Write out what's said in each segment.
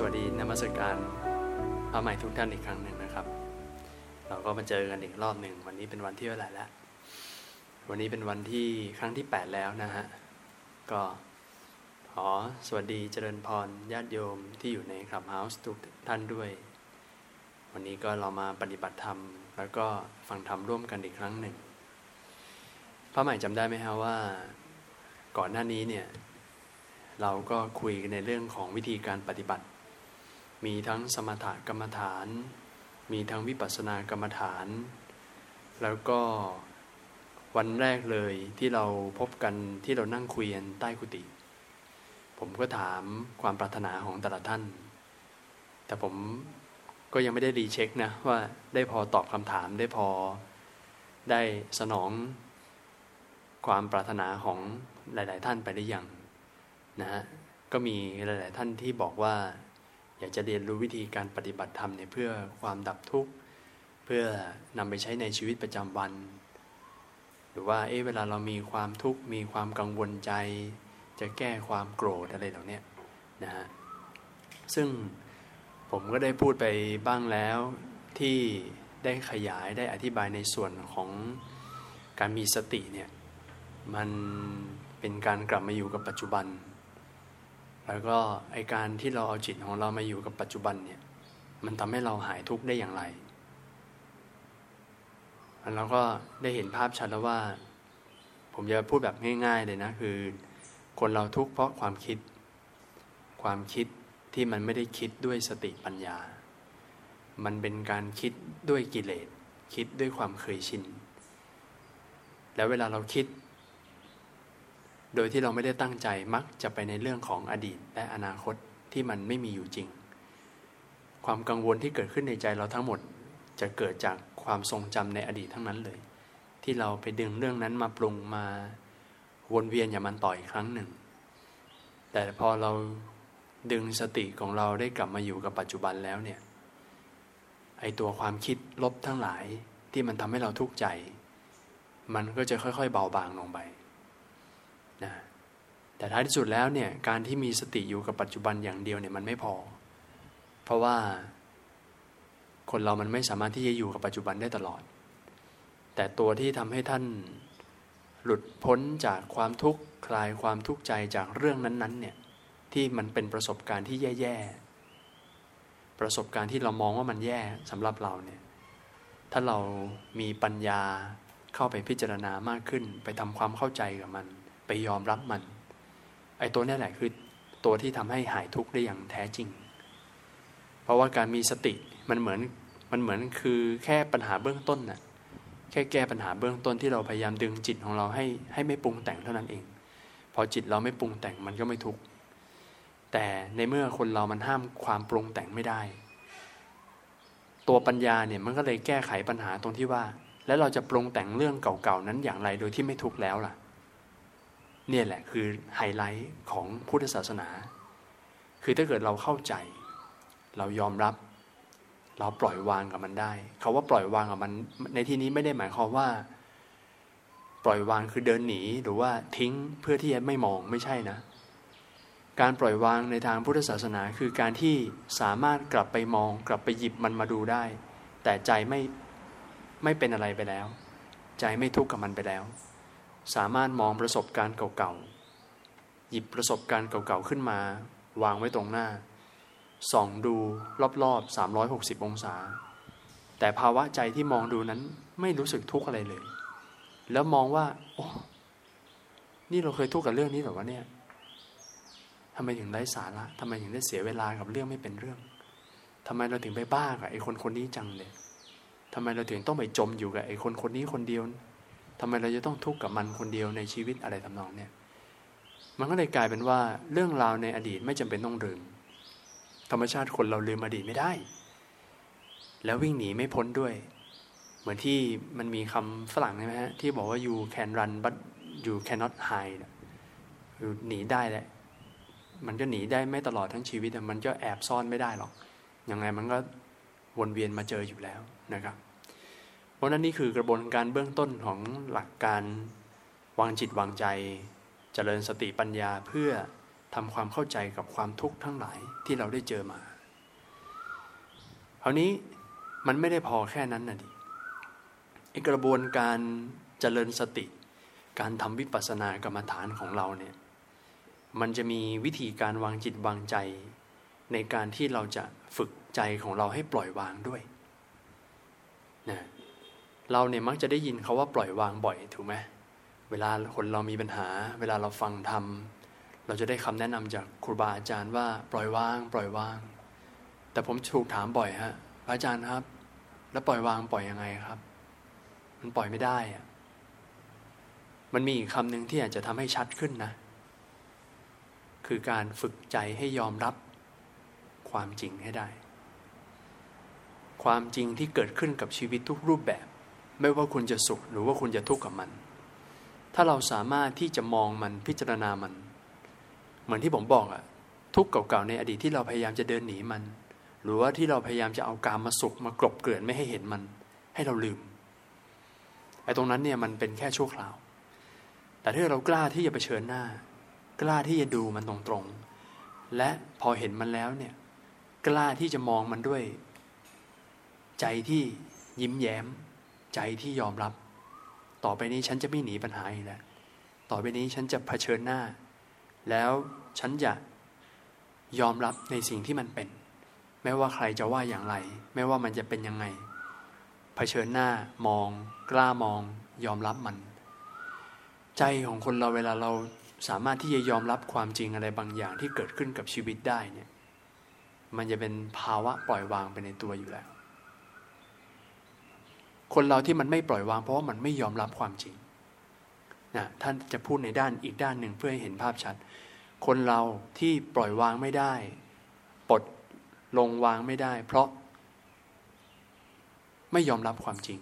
สวัสดีนมัสการพระใหม่ทุกท่านอีกครั้งหนึ่งนะครับ เราก็มาเจอกันอีกรอบหนึ่งวันนี้เป็นวันที่เท่าไหร่แล้ววันนี้เป็นวันที่ครั้งที่ 8 แล้วนะฮะก็ขอสวัสดีเจริญพรญาติโยมที่อยู่ในคลับเฮาส์ทุกท่านด้วย วันนี้ก็เรามาปฏิบัติธรรม แล้วก็ฟังธรรมร่วมกันอีกครั้งหนึ่งพระใหม่จำได้ไหมฮะว่าก่อนหน้านี้เนี่ยเราก็คุยกันในเรื่องของวิธีการปฏิบัติ มีทั้งสมถกรรมฐาน มีทั้งวิปัสสนากรรมฐาน แล้วก็วันแรกเลยที่เราพบกันที่เรานั่งคุยกันใต้กุฏิผมก็ถามความปรารถนาของแต่ละท่าน แต่ผมก็ยังไม่ได้รีเช็คนะว่าได้พอตอบคำถามได้พอได้สนองความปรารถนาของหลาย ๆ ท่านไปหรือยังนะฮะก็มีหลาย ๆ ท่านที่บอกว่า อยากจะเรียนรู้วิธีการปฏิบัติธรรมเนี่ยเพื่อความดับทุกข์ เพื่อนำไปใช้ในชีวิตประจำวัน หรือว่าเอ๊ะเวลาเรามีความทุกข์มีความกังวลใจ จะแก้ความโกรธอะไรเหล่านี้นะฮะซึ่งผมก็ได้พูดไปบ้างแล้วที่ได้ขยายได้อธิบายในส่วนของการมีสติเนี่ยมันเป็นการกลับมาอยู่กับปัจจุบัน แล้วก็ไอการที่เราเอาจิตของเรามาอยู่กับปัจจุบันเนี่ย มันทำให้เราหายทุกข์ได้อย่างไรเราก็ได้เห็นภาพชัดแล้วว่า ผมจะพูดแบบง่าย ๆ เลยนะ คือ คนเราทุกข์เพราะความคิด ความคิดที่มันไม่ได้คิดด้วยสติปัญญา มันเป็นการคิดด้วยกิเลส คิดด้วยความเคยชิน แล้วเวลาเราคิด โดยที่เราไม่ได้ตั้งใจมักจะไปในเรื่องของอดีตและอนาคตที่มันไม่มีอยู่จริง ความกังวลที่เกิดขึ้นในใจเราทั้งหมดจะเกิดจากความทรงจำในอดีตทั้งนั้นเลย ที่เราไปดึงเรื่องนั้นมาปรุงมาวนเวียนอย่างมันต่ออีกครั้งหนึ่ง แต่พอเราดึงสติของเราได้กลับมาอยู่กับปัจจุบันแล้วเนี่ยไอตัวความคิดลบทั้งหลายที่มันทำให้เราทุกข์ใจ มันก็จะค่อยๆ เบาบางลงไป แต่ท้ายที่สุดแล้วเนี่ยการที่มีสติอยู่กับปัจจุบันอย่างเดียวเนี่ยมันไม่พอ เพราะว่า คนเรามันไม่สามารถที่จะอยู่กับปัจจุบันได้ตลอด แต่ตัวที่ทำให้ท่านหลุดพ้นจากความทุกข์คลายความทุกข์ใจจากเรื่องนั้นๆเนี่ยที่มันเป็นประสบการณ์ที่แย่ๆ ประสบการณ์ที่เรามองว่ามันแย่สำหรับเราเนี่ยถ้าเรามีปัญญาเข้าไปพิจารณามากขึ้น ไปทำความเข้าใจกับมัน ไปยอมรับมัน ไอ้ตัวนี้แหละคือตัวที่ทำให้หายทุกข์ได้อย่างแท้จริง เพราะว่าการมีสติมันเหมือนมันเหมือนคือแค่ปัญหาเบื้องต้นน่ะแค่แก้ปัญหาเบื้องต้นที่เราพยายามดึงจิตของเราให้ให้ไม่ปรุงแต่งเท่านั้นเอง พอจิตเราไม่ปรุงแต่งมันก็ไม่ทุกข์แต่ในเมื่อคนเรามันห้ามความปรุงแต่งไม่ได้ ตัวปัญญาเนี่ยมันก็เลยแก้ไขปัญหาตรงที่ว่า แล้วเราจะปรุงแต่งเรื่องเก่าๆนั้นอย่างไรโดยที่ไม่ทุกข์แล้วล่ะ เนี่ยแหละคือไฮไลท์ของพุทธศาสนา คือถ้าเกิดเราเข้าใจ เรายอมรับ เราปล่อยวางกับมันได้เขาว่าปล่อยวางกับมัน ในที่นี้ไม่ได้หมายความว่า ปล่อยวางคือเดินหนีหรือว่าทิ้งเพื่อที่จะไม่มองไม่ใช่นะ การปล่อยวางในทางพุทธศาสนาคือการที่สามารถกลับไปมอง กลับไปหยิบมันมาดูได้ แต่ใจไม่ไม่เป็นอะไรไปแล้ว ใจไม่ทุกข์กับมันไปแล้ว สามารถมองประสบการณ์เก่าๆ หยิบประสบการณ์เก่าๆ ขึ้นมา วางไว้ตรงหน้า ส่องดูรอบๆ 360 องศา แต่ภาวะใจที่มองดูนั้นไม่รู้สึกทุกข์อะไรเลย แล้วมองว่า โอ้ นี่เราเคยทุกข์กับเรื่องนี้หรอวะเนี่ยทำไมถึงไร้สาระทำไมถึงได้เสียเวลากับเรื่องไม่เป็นเรื่องทำไมเราถึงไปบ้ากับไอ้คนคนนี้จังเลยทำไมเราถึงต้องไปจมอยู่กับไอ้คนคนนี้คนเดียว ทำไมเราจะต้องทุกข์กับมันคนเดียวในชีวิตอะไรทำนองเนี่ยมันก็เลยกลายเป็นว่าเรื่องราวในอดีตไม่จำเป็นต้องลืม ธรรมชาติคนเราลืมอดีตไม่ได้ แล้ววิ่งหนีไม่พ้นด้วย เหมือนที่มันมีคำฝรั่งใช่ไหมฮะที่บอกว่า you can run but you cannot hide คือหนีได้แหละมันก็หนีได้ไม่ตลอดทั้งชีวิตแต่มันก็แอบซ่อนไม่ได้หรอกยังไงมันก็วนเวียนมาเจออยู่แล้วนะครับ เพราะนั้นนี่คือกระบวนการเบื้องต้นของหลักการวางจิตวางใจจเจริญสติปัญญาเพื่อทำความเข้าใจกับความทุกข์ทั้งหลายที่เราได้เจอมาราวนี้มันไม่ได้พอแค่นั้นนะดิกระบวนการเจริญสติ การทำวิปัสสนากรรมฐานของเราเนี่ยมันจะมีวิธีการวางจิตวางใจ ในการที่เราจะฝึกใจของเราให้ปล่อยวางด้วยนะ เราเนี่ยมักจะได้ยินเขาว่าปล่อยวางบ่อยถูกไหมเวลาคนเรามีปัญหา เวลาเราฟังทำเราจะได้คำแนะนำจากครูบาอาจารย์ว่าปล่อยวาง ปล่อยวาง แต่ผมถูกถามบ่อยฮะพระอาจารย์ครับ แล้วปล่อยวางปล่อยยังไงครับ มันปล่อยไม่ได้อะมันมีอีกคำหนึ่งที่อาจจะทำให้ชัดขึ้นนะ คือการฝึกใจให้ยอมรับความจริงให้ได้ ความจริงที่เกิดขึ้นกับชีวิตทุกรูปแบบ ไม่ว่าคุณจะสุขหรือว่าคุณจะทุกข์กับมัน ถ้าเราสามารถที่จะมองมันพิจารณามัน เหมือนที่ผมบอกอะทุกข์เก่าๆในอดีตที่เราพยายามจะเดินหนีมัน หรือว่าที่เราพยายามจะเอาการมาสุขมากรบเกลื่อนไม่ให้เห็นมัน ให้เราลืมไอ้ตรงนั้นเนี่ยมันเป็นแค่ชั่วคราว แต่ถ้าเรากล้าที่จะเผชิญหน้า กล้าที่จะดูมันตรงๆ และพอเห็นมันแล้วเนี่ยกล้าที่จะมองมันด้วย ใจที่ยิ้มแย้ม ใจที่ยอมรับ ต่อไปนี้ฉันจะไม่หนีปัญหาอีกแล้วต่อไปนี้ฉันจะเผชิญหน้า แล้วฉันจะยอมรับในสิ่งที่มันเป็นไม่ว่าใครจะว่าอย่างไร ไม่ว่ามันจะเป็นยังไง เผชิญหน้ามอง กล้ามอง ยอมรับมัน ใจของคนเราเวลาเราสามารถที่จะยอมรับความจริงอะไรบางอย่างที่เกิดขึ้นกับชีวิตได้เนี่ย มันจะเป็นภาวะปล่อยวางไปในตัวอยู่แล้ว คนเราที่มันไม่ปล่อยวาง เพราะว่ามันไม่ยอมรับความจริงนะท่านจะพูดในด้านอีกด้านหนึ่งเพื่อให้เห็นภาพชัด คนเราที่ปล่อยวางไม่ได้ ปลดลงวางไม่ได้ เพราะ ไม่ยอมรับความจริง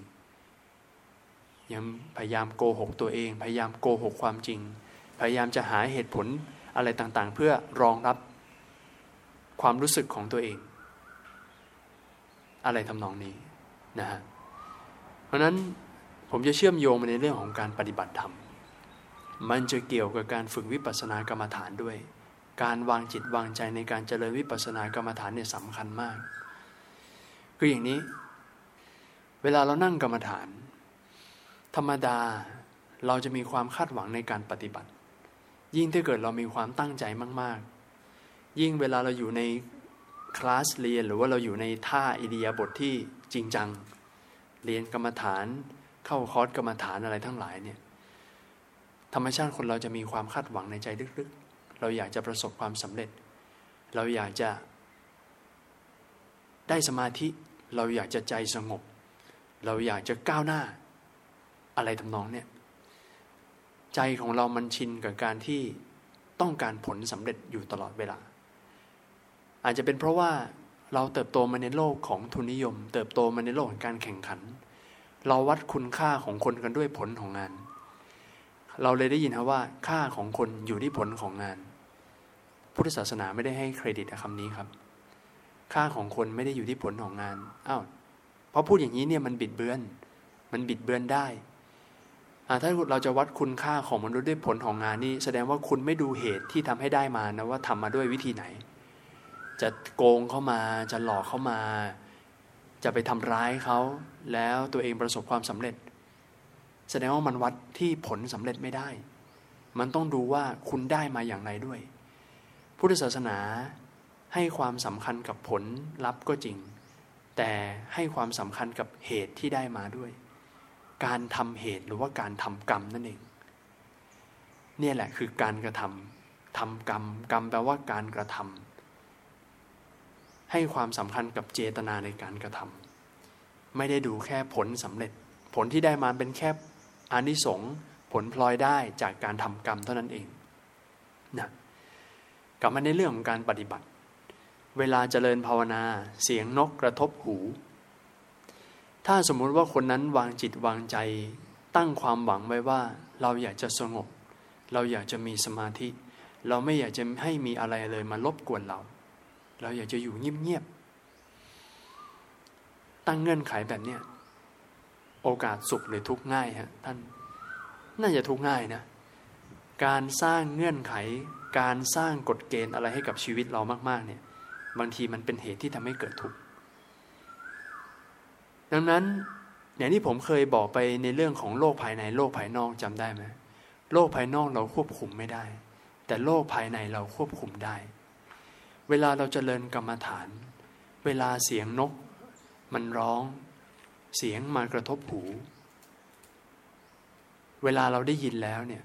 ยังพยายามโกหกตัวเอง พยายามโกหกความจริง พยายามจะหาเหตุผลอะไรต่างๆ เพื่อรองรับความรู้สึกของตัวเอง อะไรทำนองนี้นะฮะ เพราะนั้นผมจะเชื่อมโยงมาในเรื่องของการปฏิบัติธรรม มันจะเกี่ยวกับการฝึกวิปัสสนากรรมฐานด้วย การวางจิตวางใจในการเจริญวิปัสสนากรรมฐานเนี่ยสำคัญมาก คืออย่างนี้ เวลาเรานั่งกรรมฐาน ธรรมดาเราจะมีความคาดหวังในการปฏิบัติ ยิ่งถ้าเกิดเรามีความตั้งใจมาก ๆ ยิ่งเวลาเราอยู่ในคลาสเรียนหรือว่าเราอยู่ในท่าอิเดียบทที่จริงจัง เรียนกรรมฐาน เข้าคอร์สกรรมฐานอะไรทั้งหลายเนี่ยธรรมชาติคนเราจะมีความคาดหวังในใจลึกๆ เราอยากจะประสบความสำเร็จ เราอยากจะได้สมาธิเราอยากจะใจสงบ เราอยากจะก้าวหน้า อะไรทำนองเนี่ยใจของเรามันชินกับการที่ต้องการผลสำเร็จอยู่ตลอดเวลา อาจจะเป็นเพราะว่า เราเติบโตมาในโลกของทุนนิยม เติบโตมาในโลกของการแข่งขัน เราวัดคุณค่าของคนกันด้วยผลของงาน เราเลยได้ยินครับว่า ค่าของคนอยู่ที่ผลของงาน พุทธศาสนาไม่ได้ให้เครดิตคำนี้ครับ ค่าของคนไม่ได้อยู่ที่ผลของงานอ้าวเพราะพูดอย่างนี้เนี่ยมันบิดเบือน มันบิดเบือนได้ถ้าเราจะวัดคุณค่าของมนุษย์ด้วยผลของงานนี่แสดงว่าคุณไม่ดูเหตุที่ทำให้ได้มานะว่าทำมาด้วยวิธีไหน จะโกงเข้ามา จะหลอกเข้ามา จะไปทำร้ายเขาแล้วตัวเองประสบความสำเร็จ แสดงว่ามันวัดที่ผลสำเร็จไม่ได้ มันต้องดูว่าคุณได้มาอย่างไรด้วย พุทธศาสนาให้ความสำคัญกับผลลัพธ์ก็จริง แต่ให้ความสำคัญกับเหตุที่ได้มาด้วย การทำเหตุหรือว่าการทำกรรมนั่นเอง เนี่ยแหละคือการกระทำทำกรรม กรรมแปลว่าการกระทำ ให้ความสำคัญกับเจตนาในการกระทำไม่ได้ดูแค่ผลสำเร็จ ผลที่ได้มาเป็นแค่อานิสงส์ผลพลอยได้จากการทำกรรมเท่านั้นเองนะกลับมาในเรื่องของการปฏิบัติ เวลาเจริญภาวนาเสียงนกกระทบหู ถ้าสมมุติว่าคนนั้นวางจิตวางใจ ตั้งความหวังไว้ว่า เราอยากจะสงบ เราอยากจะมีสมาธิ เราไม่อยากจะให้มีอะไรเลยมารบกวนเรา เราอยากจะอยู่เงียบๆตั้งเงื่อนไขแบบเนี้ยโอกาสสุขหรือทุกข์ง่ายฮะท่านน่าจะทุกข์ง่ายนะ การสร้างเงื่อนไข การสร้างกฎเกณฑ์อะไรให้กับชีวิตเรามาก ๆ เนี่ย บางทีมันเป็นเหตุที่ทำให้เกิดทุกข์ดังนั้นอย่างที่ผมเคยบอกไปในเรื่องของโลกภายในโลกภายนอกจำได้ไหมโลกภายนอกเราควบคุมไม่ได้ แต่โลกภายในเราควบคุมได้ เวลาเราจเจริญกรรมฐาน เวลาเสียงนก มันร้อง เสียงมากระทบหู เวลาเราได้ยินแล้วเนี่ย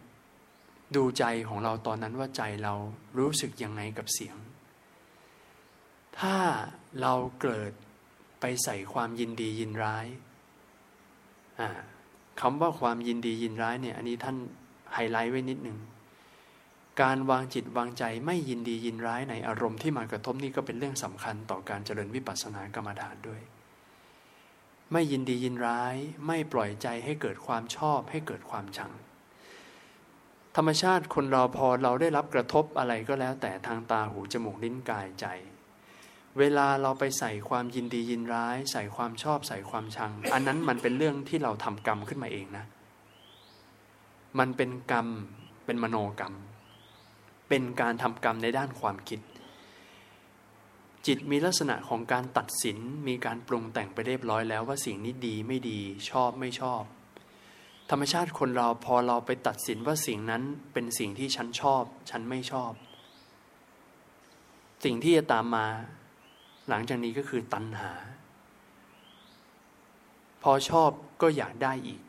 ดูใจของเราตอนนั้นว่าใจเรารู้สึกยังไงกับเสียง ถ้าเราเกิดไปใส่ความยินดียินร้ายคำว่าความยินดียินร้ายเนี่ย อันนี้ท่านไฮไลท์ไว้นิดหนึ่ง การวางจิตวางใจไม่ยินดียินร้ายในอารมณ์ที่มากระทบนี่ก็เป็นเรื่องสำคัญต่อการเจริญวิปัสสนากรรมฐานด้วย ไม่ยินดียินร้าย ไม่ปล่อยใจให้เกิดความชอบให้เกิดความชัง ธรรมชาติคนเราพอเราได้รับกระทบอะไรก็แล้ว แต่ทางตาหูจมูกลิ้นกายใจ เวลาเราไปใส่ความยินดียินร้าย ใส่ความชอบใส่ความชัง อันนั้นมันเป็นเรื่องที่เราทำกรรมขึ้นมาเองนะ มันเป็นกรรมเป็นมโนกรรม เป็นการทำกรรมในด้านความคิด จิตมีลักษณะของการตัดสินมีการปรุงแต่งไปเรียบร้อยแล้วว่าสิ่งนี้ดีไม่ดีชอบไม่ชอบ ธรรมชาติคนเราพอเราไปตัดสินว่าสิ่งนั้นเป็นสิ่งที่ฉันชอบ ฉันไม่ชอบ สิ่งที่จะตามมา หลังจากนี้ก็คือตัณหา พอชอบก็อยากได้อีก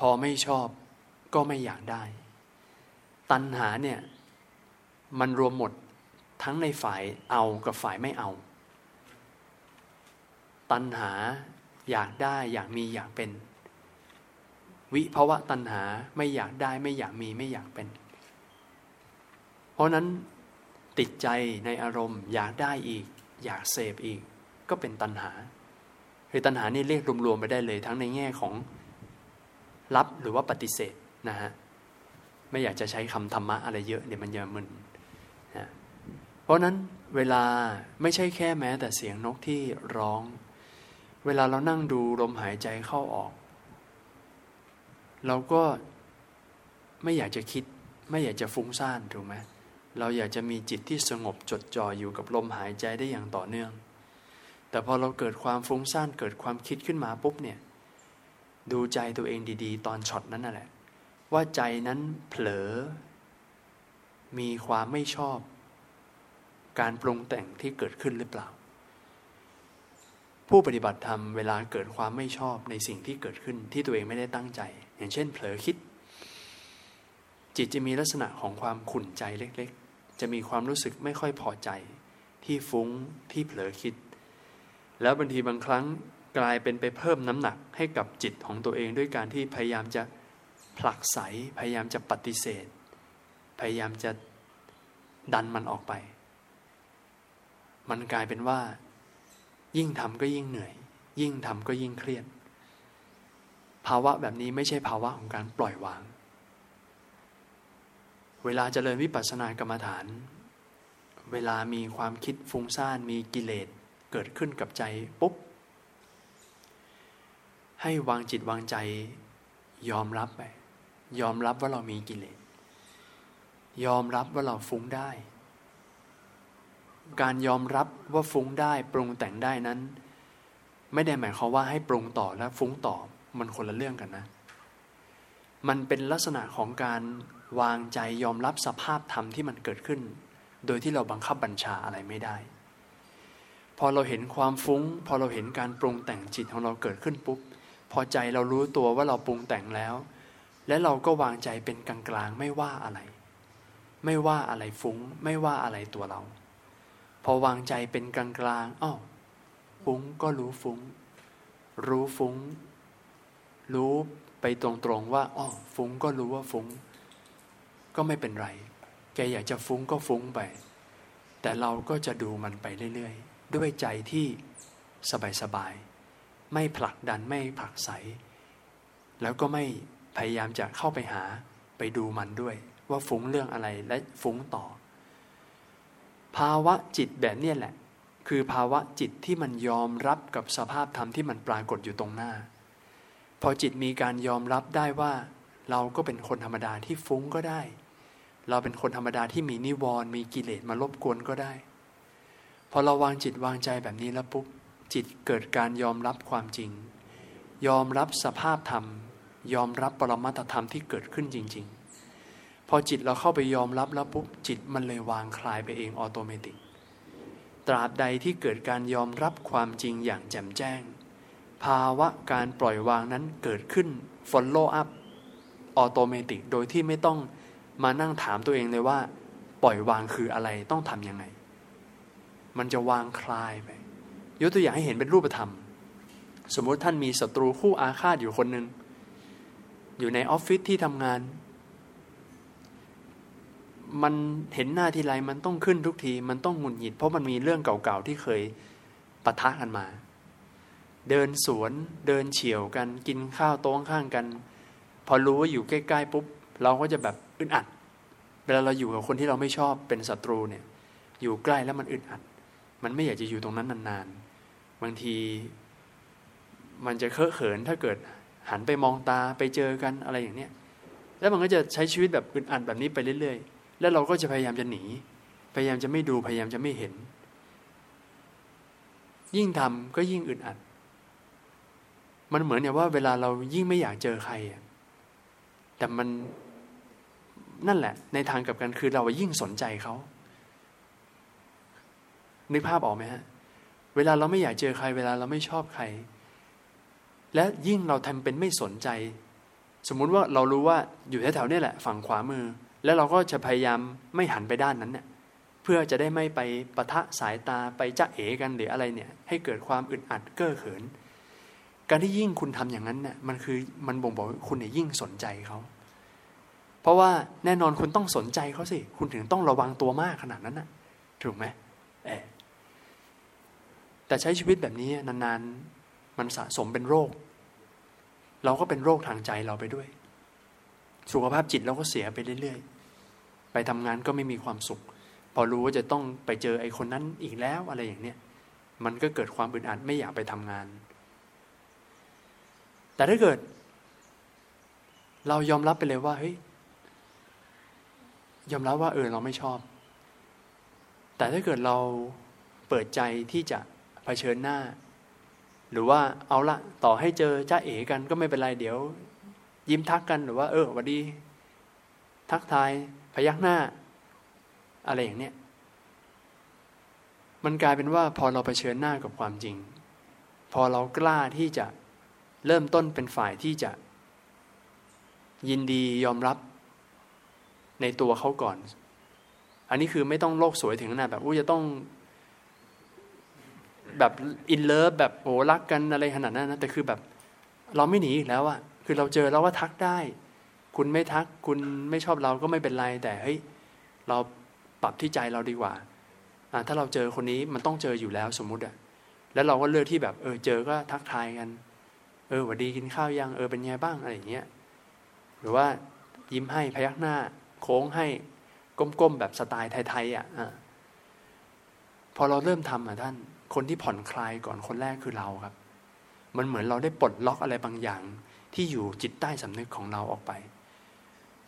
พอไม่ชอบก็ไม่อยากได้ ตัณหาเนี่ยมันรวมหมดทั้งในฝ่ายเอากับฝ่ายไม่เอา ตัณหาอยากได้อยากมีอยากเป็น วิภาวะตัณหาไม่อยากได้ไม่อยากมีไม่อยากเป็น เพราะนั้นติดใจในอารมณ์ อยากได้อีก อยากเสพอีก ก็เป็นตัณหาคือตัณหานี่เรียกรวมๆไปได้เลย ทั้งในแง่ของรับหรือว่าปฏิเสธนะฮะ ไม่อยากจะใช้คำธรรมะอะไรเยอะเดี๋ยวมันจะมึนนะเพราะนั้นเวลาไม่ใช่แค่แม้แต่เสียงนกที่ร้อง เวลาเรานั่งดูลมหายใจเข้าออก เราก็ไม่อยากจะคิด ไม่อยากจะฟุ้งซ่านถูกไหมเราอยากจะมีจิตที่สงบจดจ่ออยู่กับลมหายใจได้อย่างต่อเนื่อง แต่พอเราเกิดความฟุ้งซ่านเกิดความคิดขึ้นมาปุ๊บเนี่ย ดูใจตัวเองดี ๆ ตอนช็อตนั้นนั่นแหละ ว่าใจนั้นเผลอ มีความไม่ชอบ การปรุงแต่งที่เกิดขึ้นหรือเปล่า ผู้ปฏิบัติธรรมเวลาเกิดความไม่ชอบในสิ่งที่เกิดขึ้นที่ตัวเองไม่ได้ตั้งใจ อย่างเช่น เผลอคิด จิตจะมีลักษณะของความขุ่นใจเล็กจะมีความรู้สึกไม่ค่อยพอใจ ที่ฟุ้งที่เผลอคิด แล้วบางทีบางครั้งกลายเป็นไปเพิ่มน้ำหนักให้กับจิตของตัวเองด้วยการที่พยายามจะ ผลักไสพยายามจะปฏิเสธ พยายามจะดันมันออกไป มันกลายเป็นว่า ยิ่งทำก็ยิ่งเหนื่อย ยิ่งทำก็ยิ่งเครียด ภาวะแบบนี้ไม่ใช่ภาวะของการปล่อยวาง เวลาเจริญวิปัสสนากรรมฐาน เวลามีความคิดฟุ้งซ่านมีกิเลสเกิดขึ้นกับใจปุ๊บ ให้วางจิตวางใจยอมรับไป ยอมรับว่าเรามีกิเลส ยอมรับว่าเราฟุ้งได้ การยอมรับว่าฟุ้งได้ ปรุงแต่งได้นั้น ไม่ได้หมายความว่าให้ปรุงต่อและฟุ้งต่อมันคนละเรื่องกันนะ มันเป็นลักษณะของการวางใจยอมรับสภาพธรรมที่มันเกิดขึ้น โดยที่เราบังคับบัญชาอะไรไม่ได้ พอเราเห็นความฟุง้ง พอเราเห็นการปรุงแต่งจิตของเราเกิดขึ้นปุ๊บ พอใจเรารู้ตัวว่าเราปรุงแต่งแล้ว และเราก็วางใจเป็นกลางๆไม่ว่าอะไร ไม่ว่าอะไรฟุง้ง ไม่ว่าอะไรตัวเรา พอวางใจเป็นกลางๆอ้าวฟุ้งก็รู้ฟุง้ง รู้ฟุง้ง รู้ไปตรงๆว่าอ๋อฟุ้งก็รู้ว่าฟุง้ง ก็ไม่เป็นไร แกอยากจะฟุ้งก็ฟุ้งไป แต่เราก็จะดูมันไปเรื่อยๆ ด้วยใจที่สบายๆ ไม่ผลักดันไม่ผลักไสแล้วก็ไม่ พยายามจะเข้าไปหาไปดูมันด้วย ว่าฟุ้งเรื่องอะไรและฟุ้งต่อ ภาวะจิตแบบนี้แหละ คือภาวะจิตที่มันยอมรับกับสภาพธรรมที่มันปรากฏอยู่ตรงหน้า พอจิตมีการยอมรับได้ว่า เราก็เป็นคนธรรมดาที่ฟุ้งก็ได้ เราเป็นคนธรรมดาที่มีนิวรณ์มีกิเลสมารบกวนก็ได้ พอเราวางจิตวางใจแบบนี้แล้วปุ๊บจิตเกิดการยอมรับความจริง ยอมรับสภาพธรรม ยอมรับปรมัตธรรมที่เกิดขึ้นจริง ๆ พอจิตเราเข้าไปยอมรับแล้วปุ๊บจิตมันเลยวางคลายไปเอง automatic ตราบใดที่เกิดการยอมรับความจริงอย่างแจ่มแจ้ง ภาวะการปล่อยวางนั้นเกิดขึ้น follow up automatic โดยที่ไม่ต้องมานั่งถามตัวเองเลยว่า ปล่อยวางคืออะไรต้องทำยังไง มันจะวางคลายไปยกตัวอย่างให้เห็นเป็นรูปธรรม สมมติท่านมีศัตรูคู่อาฆาตอยู่คนหนึ่ง อยู่ในออฟฟิศที่ทำงาน มันเห็นหน้าทีไรมันต้องขึ้นทุกที มันต้องหงุดหงิด เพราะมันมีเรื่องเก่าๆที่เคยปะทะกันมา เดินสวนเดินเฉียวกัน กินข้าวโต๊ะข้างกัน พอรู้ว่าอยู่ใกล้ๆปุ๊บ เราก็จะแบบอึดอัด เวลาเราอยู่กับคนที่เราไม่ชอบเป็นศัตรูเนี่ย อยู่ใกล้แล้วมันอึดอัด มันไม่อยากจะอยู่ตรงนั้นนานๆบางทีมันจะเคอะเขินถ้าเกิด หันไปมองตาไปเจอกันอะไรอย่างเนี้ยแล้วมันก็จะใช้ชีวิตแบบอึดอัดแบบนี้ไปเรื่อยๆ แล้วเราก็จะพยายามจะหนี พยายามจะไม่ดูพยายามจะไม่เห็น ยิ่งทำก็ยิ่งอึดอัด มันเหมือนอย่างว่าเวลาเรายิ่งไม่อยากเจอใครอะแต่มันนั่นแหละ ในทางกับกันคือเรายิ่งสนใจเขานึกภาพออกไหมฮะ เวลาเราไม่อยากเจอใคร เวลาเราไม่ชอบใคร และยิ่งเราทำเป็นไม่สนใจ สมมุติว่าเรารู้ว่าอยู่แถวๆนี่แหละ ฝั่งขวามือ แล้วเราก็จะพยายามไม่หันไปด้านนั้นเนี่ยเพื่อจะได้ไม่ไปปะทะสายตาไปจ้าเอกันหรืออะไรเนี่ย ให้เกิดความอึดอัดเก้อเขิน การที่ยิ่งคุณทำอย่างนั้นเนี่ยมันคือมันบ่งบอกว่าคุณเนี่ยยิ่งสนใจเขาเพราะว่าแน่นอนคุณต้องสนใจเขาสิ คุณถึงต้องระวังตัวมากขนาดนั้นน่ะ ถูกไหมเออแต่ใช้ชีวิตแบบนี้นานๆ มันสะสมเป็นโรค เราก็เป็นโรคทางใจเราไปด้วย สุขภาพจิตเราก็เสียไปเรื่อยๆ ไปทำงานก็ไม่มีความสุข พอรู้ว่าจะต้องไปเจอไอ้คนนั้นอีกแล้วอะไรอย่างเนี้ยมันก็เกิดความอึดอัดไม่อยากไปทำงาน แต่ถ้าเกิด เรายอมรับไปเลยว่าเฮ้ยยอมรับว่าเออเราไม่ชอบ แต่ถ้าเกิดเราเปิดใจที่จะเผชิญหน้า หรือว่าเอาละต่อให้เจอจ้าเอ๋กันก็ไม่เป็นไรเดี๋ยว ยิ้มทักกันหรือว่า เออวันดี ทักทายพยักหน้า อะไรอย่างเนี้ยมันกลายเป็นว่าพอเราเผชิญหน้ากับความจริง พอเรากล้าที่จะเริ่มต้นเป็นฝ่ายที่จะ ยินดียอมรับในตัวเขาก่อน อันนี้คือไม่ต้องโลกสวยถึงขนาดแบบอู้จะต้อง แบบอินเลิฟแบบโอ้รักกันอะไรขนาดนั้นนะแต่คือแบบเราไม่หนีอีกแล้วอะคือเราเจอแล้วว่าทักได้ คุณไม่ทักคุณไม่ชอบเราก็ไม่เป็นไรแต่เฮ้ยเราปรับที่ใจเราดีกว่าถ้าเราเจอคนนี้มันต้องเจออยู่แล้วสมมุติอะแล้วเราก็เลือกที่แบบเออเจอก็ทักทายกัน เออหวัดดีกินข้าวยังเออเป็นไงบ้างอะไรอย่างเงี้ยหรือว่ายิ้มให้พยักหน้า โค้งให้ก้มๆแบบสไตล์ไทยๆอะพอเราเริ่มทำอะท่าน คนที่ผ่อนคลายก่อนคนแรกคือเราครับ มันเหมือนเราได้ปลดล็อกอะไรบางอย่าง ที่อยู่จิตใต้สำนึกของเราออกไป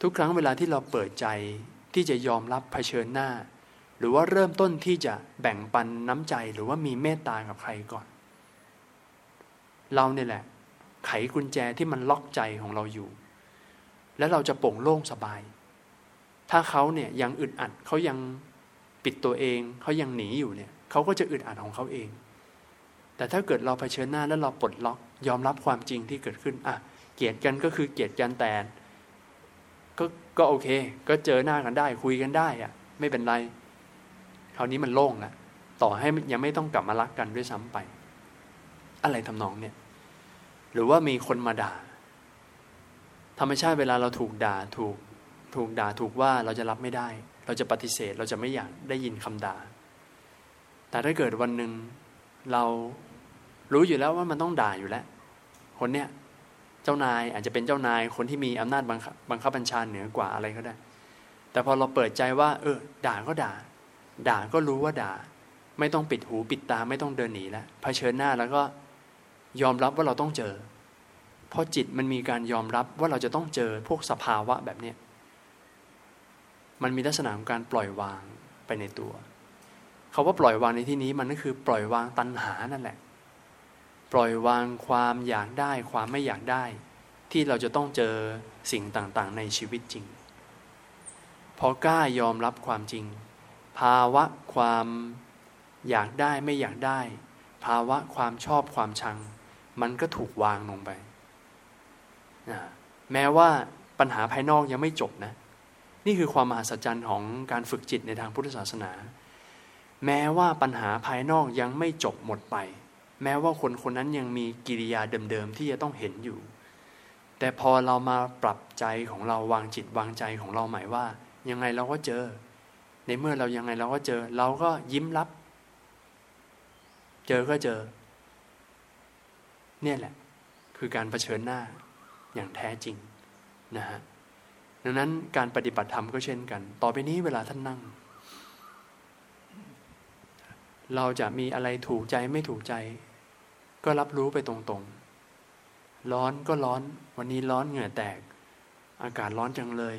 ทุกครั้งเวลาที่เราเปิดใจที่จะยอมรับเผชิญหน้า หรือว่าเริ่มต้นที่จะแบ่งปันน้ำใจหรือว่ามีเมตตากับใครก่อน เราเนี่ยแหละ ไขกุญแจที่มันล็อกใจของเราอยู่ แล้วเราจะโปร่งโล่งสบาย ถ้าเขาเนี่ยยังอึดอัดเขายังปิดตัวเองเขายังหนีอยู่เนี่ย เขาก็จะอึดอัดของเขาเอง แต่ถ้าเกิดเราเผชิญหน้าแล้วเราปลดล็อก ยอมรับความจริงที่เกิดขึ้นอะเกลียดกันก็คือเกลียดกันแต่ก็ก็โอเค ก็เจอหน้ากันได้ คุยกันได้อะไม่เป็นไรคราวนี้มันโล่งแล้วต่อให้ยังไม่ต้องกลับมารักกันด้วยซ้ำไป อะไรทำนองเนี่ย หรือว่ามีคนมาด่า ธรรมชาติเวลาเราถูกด่าถูกถูกด่าถูกว่าเราจะรับไม่ได้ เราจะปฏิเสธเราจะไม่อยากได้ยินคำด่า แต่ถ้าเกิดวันหนึ่งเรารู้อยู่แล้วว่ามันต้องด่าอยู่แล้ว คนเนี้ยเจ้านายอาจจะเป็นเจ้านายคนที่มีอำนาจบังคับบังคับบัญชาเหนือกว่าอะไรก็ได้ แต่พอเราเปิดใจว่า เออ ด่าก็ด่า ด่าก็รู้ว่าด่า ไม่ต้องปิดหูปิดตาไม่ต้องเดินหนีแล้วเผชิญหน้าแล้วก็ยอมรับว่าเราต้องเจอเพราะจิตมันมีการยอมรับว่าเราจะต้องเจอพวกสภาวะแบบเนี้ยมันมีลักษณะของการปล่อยวางไปในตัว เขาว่าปล่อยวางในที่นี้มันก็คือปล่อยวางตัณหานั่นแหละ ปล่อยวางความอยากได้ความไม่อยากได้ ที่เราจะต้องเจอสิ่งต่างๆ ในชีวิตจริง พอกล้ายอมรับความจริง ภาวะความอยากได้ไม่อยากได้ ภาวะความชอบความชัง มันก็ถูกวางลงไปนะแม้ว่าปัญหาภายนอกยังไม่จบนะ นี่คือความมหัศจรรย์ของการฝึกจิตในทางพุทธศาสนา แม้ว่าปัญหาภายนอกยังไม่จบหมดไป แม้ว่าคนคนนั้นยังมีกิริยาเดิมๆที่จะต้องเห็นอยู่ แต่พอเรามาปรับใจของเราวางจิตวางใจของเราหมายว่า ยังไงเราก็เจอ ในเมื่อเรายังไงเราก็เจอ เราก็ยิ้มรับ เจอก็เจอ เนี่ยแหละ คือการเผชิญหน้าอย่างแท้จริงนะฮะดังนั้นการปฏิบัติธรรมก็เช่นกัน ต่อไปนี้เวลาท่านนั่ง เราจะมีอะไรถูกใจไม่ถูกใจ ก็รับรู้ไปตรงๆ ร้อนก็ร้อน วันนี้ร้อนเหงื่อแตก อากาศร้อนจังเลย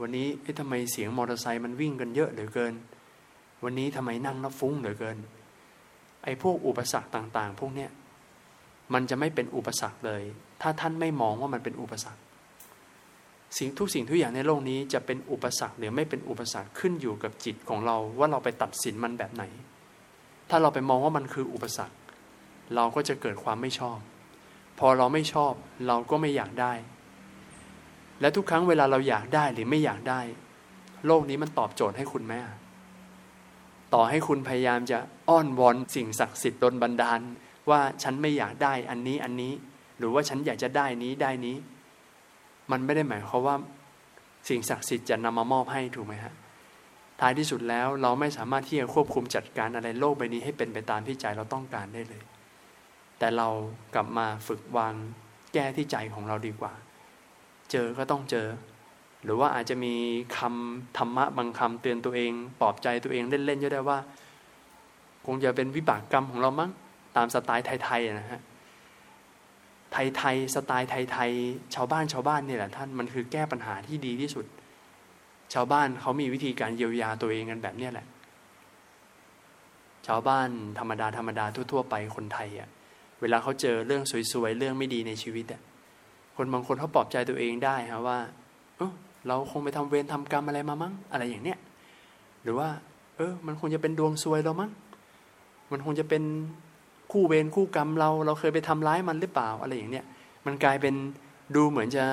วันนี้เอ๊ะทำไมเสียงมอเตอร์ไซค์มันวิ่งกันเยอะเหลือเกิน วันนี้ทำไมนั่งแล้วฟุ้งเหลือเกิน ไอ้พวกอุปสรรคต่าง ๆ พวกเนี้ยมันจะไม่เป็นอุปสรรคเลย ถ้าท่านไม่มองว่ามันเป็นอุปสรรค สิ่งทุกสิ่งทุกอย่างในโลกนี้จะเป็นอุปสรรคหรือไม่เป็นอุปสรรคขึ้นอยู่กับจิตของเราว่าเราไปตัดสินมันแบบไหน ถ้าเราไปมองว่ามันคืออุปสรรค เราก็จะเกิดความไม่ชอบ พอเราไม่ชอบ เราก็ไม่อยากได้ และทุกครั้งเวลาเราอยากได้หรือไม่อยากได้ โลกนี้มันตอบโจทย์ให้คุณไหมต่อให้คุณพยายามจะอ้อนวอนสิ่งศักดิ์สิทธิ์ดนบันดาล ว่าฉันไม่อยากได้อันนี้อันนี้ หรือว่าฉันอยากจะได้นี้ได้นี้ มันไม่ได้หมายความว่า สิ่งศักดิ์สิทธิ์จะนำมามอบให้ถูกไหมฮะ ท้ายที่สุดแล้วเราไม่สามารถที่จะควบคุมจัดการอะไรโลกใบนี้ให้เป็นไปตามที่ใจเราต้องการได้เลย แต่เรากลับมาฝึกวางแก้ที่ใจของเราดีกว่า เจอก็ต้องเจอ หรือว่าอาจจะมีคำธรรมะบางคำเตือนตัวเองปลอบใจตัวเองเล่นๆก็ได้ว่า คงจะเป็นวิบากกรรมของเรามั้งตามสไตล์ไทยๆนะฮะไทยๆสไตล์ไทยๆชาวบ้านชาวบ้านนี่แหละท่านมันคือแก้ปัญหาที่ดีที่สุด ชาวบ้านเขามีวิธีการเยียวยาตัวเองกันแบบนี้แหละ ชาวบ้านธรรมดาธรรมดาทั่ว ๆ ไปคนไทยอะ่ะเวลาเขาเจอเรื่องสวยๆเรื่องไม่ดีในชีวิตอะ่ะคนบางคนเขาปลอบใจตัวเองได้ฮะว่าเออเราคงไปทำเวรทำกรรมอะไรมามั้งอะไรอย่างเนี้ยหรือว่า เออ มันคงจะเป็นดวงซวยเรามั้งมันคงจะเป็นคู่เวรคู่กรรมเรา เราเคยไปทำร้ายมันหรือเปล่าอะไรอย่างเนี้ยมันกลายเป็นดูเหมือนจะ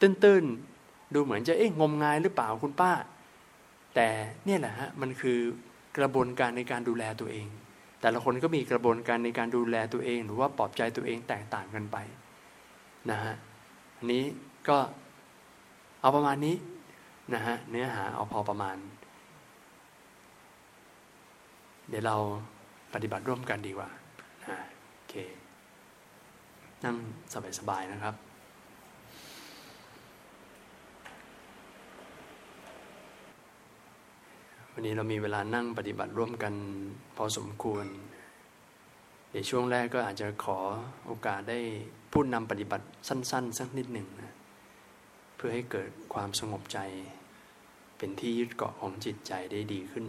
ตื้นๆ ดูเหมือนจะเอ๊ะงมงายหรือเปล่าคุณป้า แต่เนี่ยแหละฮะมันคือกระบวนการในการดูแลตัวเอง แต่ละคนก็มีกระบวนการในการดูแลตัวเอง หรือว่าปลอบใจตัวเองแตกต่างกันไปนะฮะอันนี้ก็เอาประมาณนี้นะฮะเนื้อหาเอาพอประมาณ เดี๋ยวเราปฏิบัติร่วมกันดีกว่าโอเค นั่งสบายๆนะครับ วันนี้เรามีเวลานั่งปฏิบัติร่วมกันพอสมควรในช่วงแรกก็อาจจะขอโอกาสได้พูดนำปฏิบัติสั้น ๆ สักนิดหนึ่งนะเพื่อให้เกิดความสงบใจ เป็นที่ยึดเกาะของจิตใจได้ดีขึ้น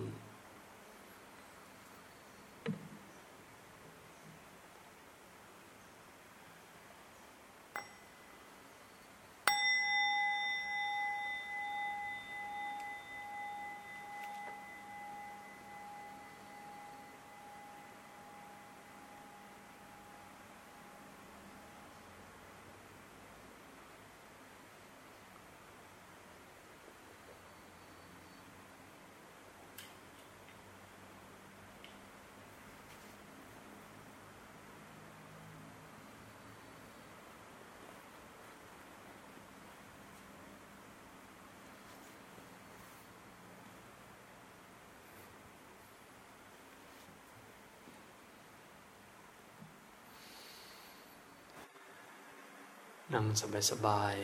นั่งสบาย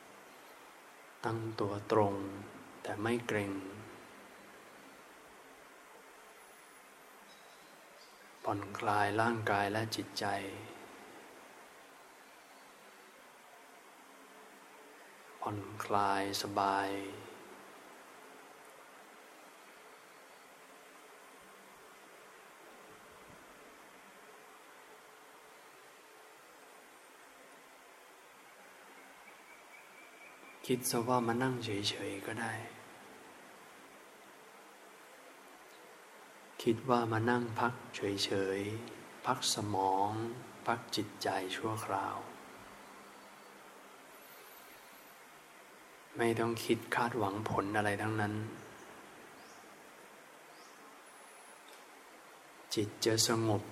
ๆ ตั้งตัวตรง แต่ไม่เกร็ง ผ่อนคลายร่างกายและจิตใจ ผ่อนคลายสบาย คิดซะว่ามานั่งเฉยๆก็ได้ คิดว่ามานั่งพักเฉยๆ พักสมอง พักจิตใจชั่วคราว ไม่ต้องคิดคาดหวังผลอะไรทั้งนั้น จิตจะสงบ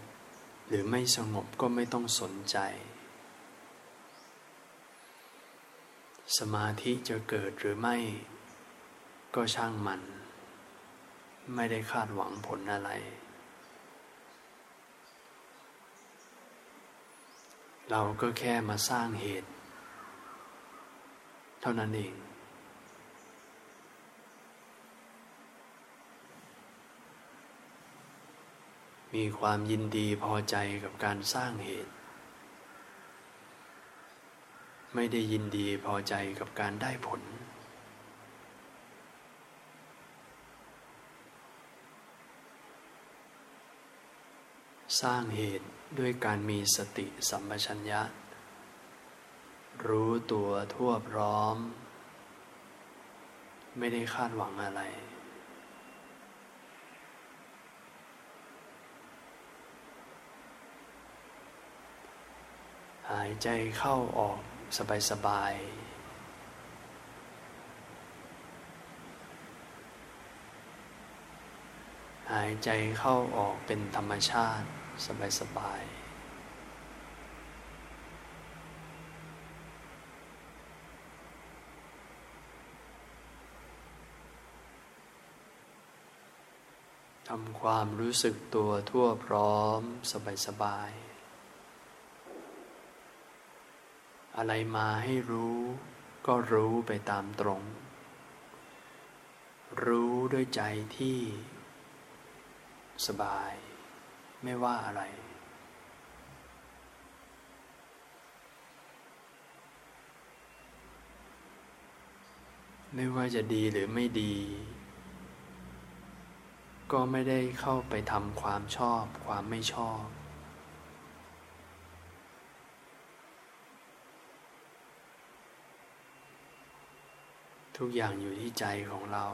หรือไม่สงบก็ไม่ต้องสนใจ สมาธิจะเกิดหรือไม่ ก็ช่างมัน ไม่ได้คาดหวังผลอะไร เราก็แค่มาสร้างเหตุ เท่านั้นเอง มีความยินดีพอใจกับการสร้างเหตุ ไม่ได้ยินดีพอใจกับการได้ผล สร้างเหตุด้วยการมีสติสัมปชัญญะ รู้ตัวทั่วพร้อม ไม่ได้คาดหวังอะไรหายใจเข้าออก สบายสบายหายใจเข้าออกเป็นธรรมชาติสบายสบายทำความรู้สึกตัวทั่วพร้อมสบายสบาย อะไรมาให้รู้ก็รู้ไปตามตรง รู้ด้วยใจที่ สบาย ไม่ว่าอะไร ไม่ว่าจะดีหรือไม่ดี ก็ไม่ได้เข้าไปทำความชอบความไม่ชอบ ทุกอย่างอยู่ที่ใจของเรา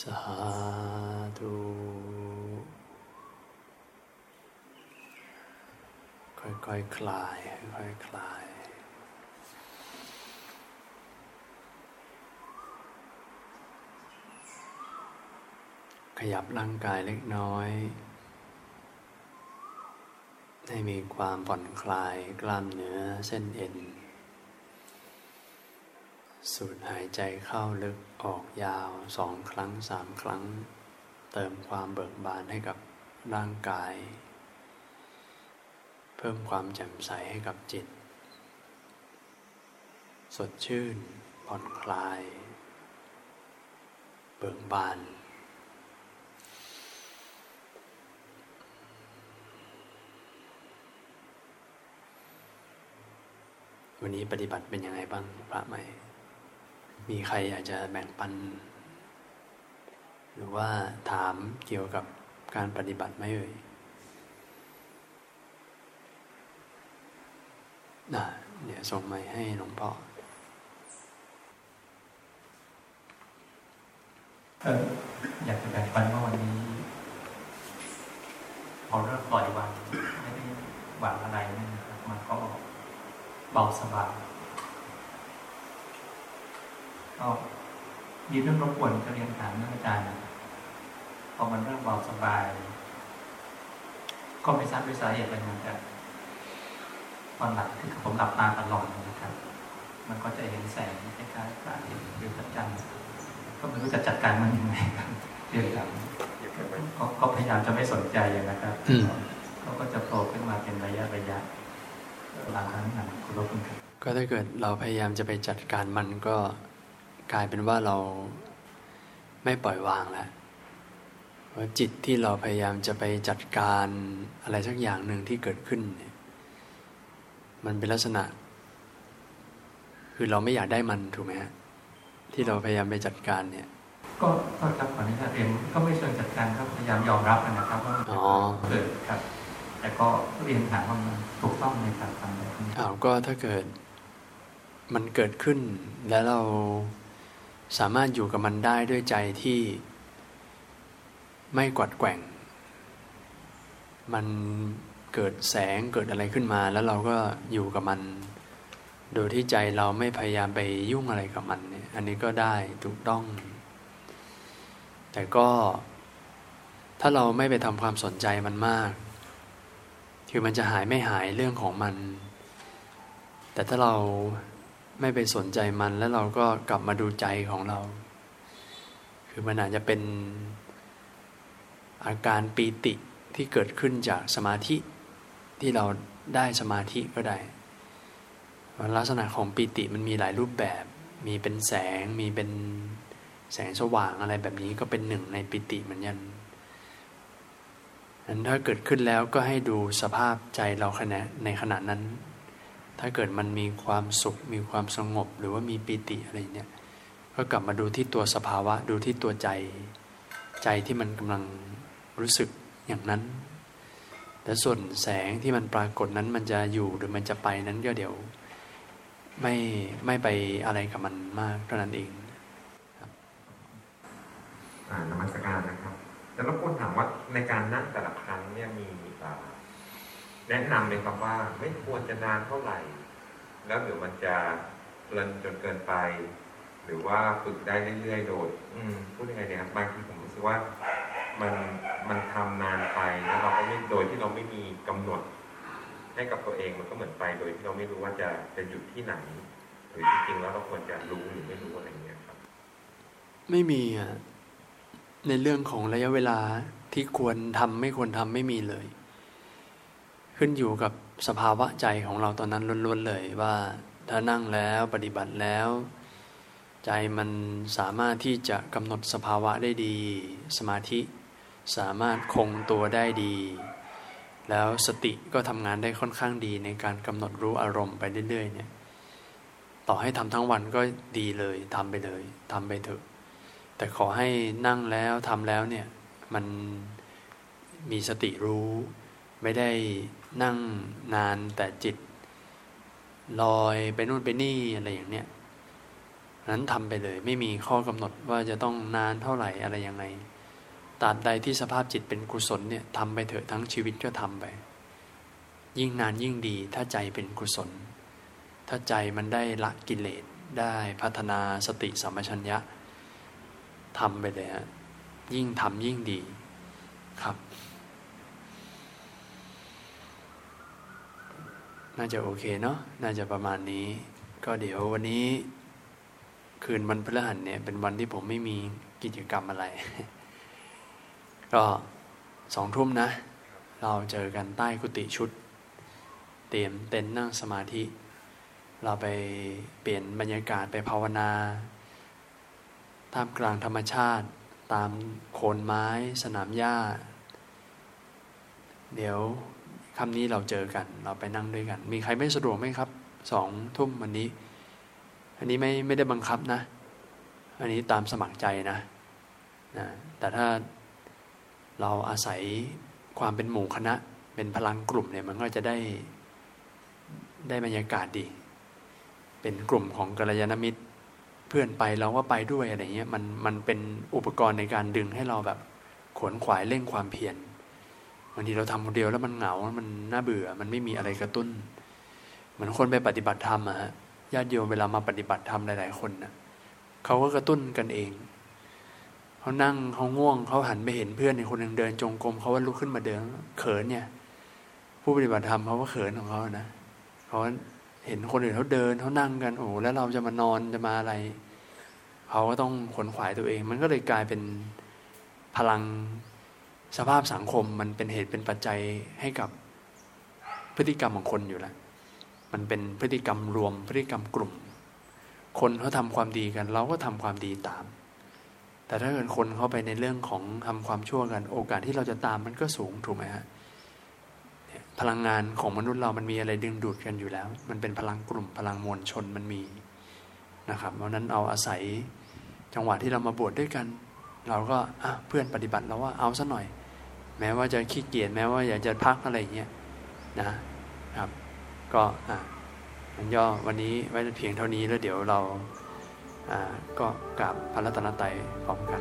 สาธุค่อยๆคคลาย ค่อยๆคลาย ขยับร่างกายเล็กน้อย ให้มีความผ่อนคลายกล้ามเนื้อเส้นเอ็น สูดหายใจเข้าลึกออกยาวสองครั้งสามครั้ง เติมความเบิกบานให้กับร่างกาย เพิ่มความแจ่มใสให้กับจิต สดชื่น ผ่อนคลาย เบิกบานวันนี้ปฏิบัติเป็นยังไงบ้างพระใหม่ มีใครอยากจะแบ่งปัน หรือว่าถามเกี่ยวกับการปฏิบัติไหมเอ่ยนะเดี๋ยวส่งไม้ให้หลวงพ่อเอออยากจะแบ่งปันว่าวันนี้พอเริ่มปล่อยวันไม่ได้หวังอะไรนี่นะครับมันก็เบาสบายก็ มีเรื่องรบกวนจะเรียนถามท่านอาจารย์พอมันเริ่มเบาสบาย ก็ไม่ทราบด้วยสาเหตุอะไรนะแต่อนหลับคือผมหลับตาตลอดนะครับ มันก็จะเห็นแสงคล้ายๆพระอาทิตย์หรือพระจันทร์ก็ไม่รู้จะจัดการมันยังไงครับเรื่องแบบก็พยายามจะไม่สนใจนะครับเขาก็จะโผล่ขึ้นมาเป็นระยะระยะหลังนั้นนะคุณรบคุณครับก็ถ้าเกิดเราพยายามจะไปจัดการมันก็ กลายเป็นว่าเราไม่ปล่อยวางแล้วว่าจิตที่เราพยายามจะไปจัดการอะไรสักอย่างหนึ่งที่เกิดขึ้นเนี่ยมันเป็นลักษณะ คือเราไม่อยากได้มันถูกไหมฮะที่เราพยายามไปจัดการเนี่ย ก็ก็ครับขออนุญาตเรียนก็ไม่เชิงจัดการครับพยายามยอมรับนะครับว่าเกิดครับ แต่ก็เรียนถามว่ามันถูกต้องในการทำแบบนี้อ้าวก็ถ้าเกิดมันเกิดขึ้นแล้วเรา สามารถอยู่กับมันได้ด้วยใจที่ไม่กวัดแกว่ง มันเกิดแสงเกิดอะไรขึ้นมา แล้วเราก็อยู่กับมัน โดยที่ใจเราไม่พยายามไปยุ่งอะไรกับมันเนี่ยอันนี้ก็ได้ถูกต้อง แต่ก็ถ้าเราไม่ไปทำความสนใจมันมาก คือมันจะหายไม่หายเรื่องของมัน แต่ถ้าเรา ไม่ไปสนใจมันแล้วเราก็กลับมาดูใจของเรา คือมันอาจจะเป็นอาการปีติที่เกิดขึ้นจากสมาธิที่เราได้สมาธิก็ได้ลักษณะของปิติมันมีหลายรูปแบบ มีเป็นแสง มีเป็นแสงสว่างอะไรแบบนี้ก็เป็นหนึ่งในปิติเหมือนกันนั้นถ้าเกิดขึ้นแล้วก็ให้ดูสภาพใจเราขณะในขณะนั้น ถ้าเกิดมันมีความสุข มีความสงบ หรือว่ามีปิติอะไรเนี่ย ก็กลับมาดูที่ตัวสภาวะ ดูที่ตัวใจ ใจที่มันกำลังรู้สึกอย่างนั้นแต่ส่วนแสงที่มันปรากฏนั้นมันจะอยู่หรือมันจะไปนั้นก็เดี๋ยว ไม่ไม่ไปอะไรกับมันมากเท่านั้นเองครับนมัสการนะครับแต่รบกวนถามว่าในการนั่งแต่ละครั้งเนี่ยมี แนะนำไหมครับว่าไม่ควรจะนานเท่าไหร่ แล้วเดี๋ยวมันจะเพลินจนเกินไป หรือว่าฝึกได้เรื่อยๆโดยพูดยังไงเนี่ยครับบางทีผมรู้สึกว่ามันมันทำนานไปแล้วเราก็ไม่โดยที่เราไม่มีกำหนด ให้กับตัวเองมันก็เหมือนไป โดยที่เราไม่รู้ว่าจะจะหยุดที่ไหน หรือจริงๆแล้วเราควรจะรู้หรือไม่รู้อะไรเงี้ยครับ ไม่มีอะในเรื่องของระยะเวลาที่ควรทำไม่ควรทำไม่มีเลย ขึ้นอยู่กับสภาวะใจของเราตอนนั้นล้วนๆเลยว่า ถ้านั่งแล้วปฏิบัติแล้ว ใจมันสามารถที่จะกำหนดสภาวะได้ดี สมาธิสามารถคงตัวได้ดี แล้วสติก็ทำงานได้ค่อนข้างดีในการกำหนดรู้อารมณ์ไปเรื่อยๆเนี่ยต่อให้ทำทั้งวันก็ดีเลยทำไปเลยทำไปเถอะ แต่ขอให้นั่งแล้วทำแล้วเนี่ยมันมีสติรู้ ไม่ได้นั่งนานแต่จิต ลอยไปนู่นไปนี่อะไรอย่างเนี้ยนั้นทำไปเลย ไม่มีข้อกำหนดว่าจะต้องนานเท่าไหร่อะไรยังไงตราบใดที่สภาพจิตเป็นกุศลเนี่ยทำไปเถอะทั้งชีวิตก็ทำไป ยิ่งนานยิ่งดี ถ้าใจเป็นกุศล ถ้าใจมันได้ละกิเลสได้พัฒนาสติสัมปชัญญะทำไปเลยฮะยิ่งทำยิ่งดีครับ น่าจะโอเคเนาะน่าจะประมาณนี้ ก็เดี๋ยววันนี้ คืนวันพฤหัสเนี่ย เป็นวันที่ผมไม่มีกิจกรรมอะไร ก็สองทุ่มนะ เราเจอกันใต้กุฏิชุด เตรียมเต็นท์นั่งสมาธิ เราไปเปลี่ยนบรรยากาศไปภาวนาท่ามกลางธรรมชาติตามโคนไม้สนามหญ้า เดี๋ยว คำนี้เราเจอกัน เราไปนั่งด้วยกัน มีใครไม่สะดวกไหมครับสองทุ่มวันนี้ อันนี้ไม่ไม่ได้บังคับนะ อันนี้ตามสมัครใจนะนะแต่ถ้าเราอาศัยความเป็นหมู่คณะ เป็นพลังกลุ่มเนี่ยมันก็จะได้ได้บรรยากาศดี เป็นกลุ่มของกัลยาณมิตร เพื่อนไปเราก็ไปด้วยอะไรเงี้ยมันมันเป็นอุปกรณ์ในการดึงให้เราแบบขวนขวายเร่งความเพียร บางทีเราทำคนเดียวแล้วมันเหงา มันน่าเบื่อ มันไม่มีอะไรกระตุ้น เหมือนคนไปปฏิบัติธรรมอะฮะญาติโยมเวลามาปฏิบัติธรรมหลาย ๆ คนนะเขาก็กระตุ้นกันเองเขานั่งเขาง่วงเขาหันไปเห็นเพื่อนในคนหนึ่งเดินจงกรมเขาว่าลุกขึ้นมาเดินเขินเนี่ย ผู้ปฏิบัติธรรมเขาก็เขินของเขานะเขาเห็นคนอื่นเขาเดินเขานั่งกันโอ้แล้วเราจะมานอนจะมาอะไรเขาก็ต้องขนขวายตัวเอง มันก็เลยกลายเป็นพลัง สภาพสังคมมันเป็นเหตุเป็นปัจจัยให้กับพฤติกรรมของคนอยู่แล้ว มันเป็นพฤติกรรมรวมพฤติกรรมกลุ่ม คนเขาทำความดีกัน เราก็ทำความดีตาม แต่ถ้าเกิดคนเข้าไปในเรื่องของทำความชั่วกัน โอกาสที่เราจะตามมันก็สูงถูกไหมฮะพลังงานของมนุษย์เรามันมีอะไรดึงดูดกันอยู่แล้ว มันเป็นพลังกลุ่มพลังมวลชนมันมีนะครับเพราะนั้นเอาอาศัยจังหวะที่เรามาบวชดด้วยกัน เราก็เพื่อนปฏิบัติเราว่าเอาซะหน่อย แม้ว่าจะขี้เกียจแม้ว่าอยากจะพักอะไรเงี้ยนะครับ ก็อะมันย่อวันนี้ไว้เพียงเท่านี้แล้วเดี๋ยวเราก็กราบพระรัตนตรัยพร้อมกัน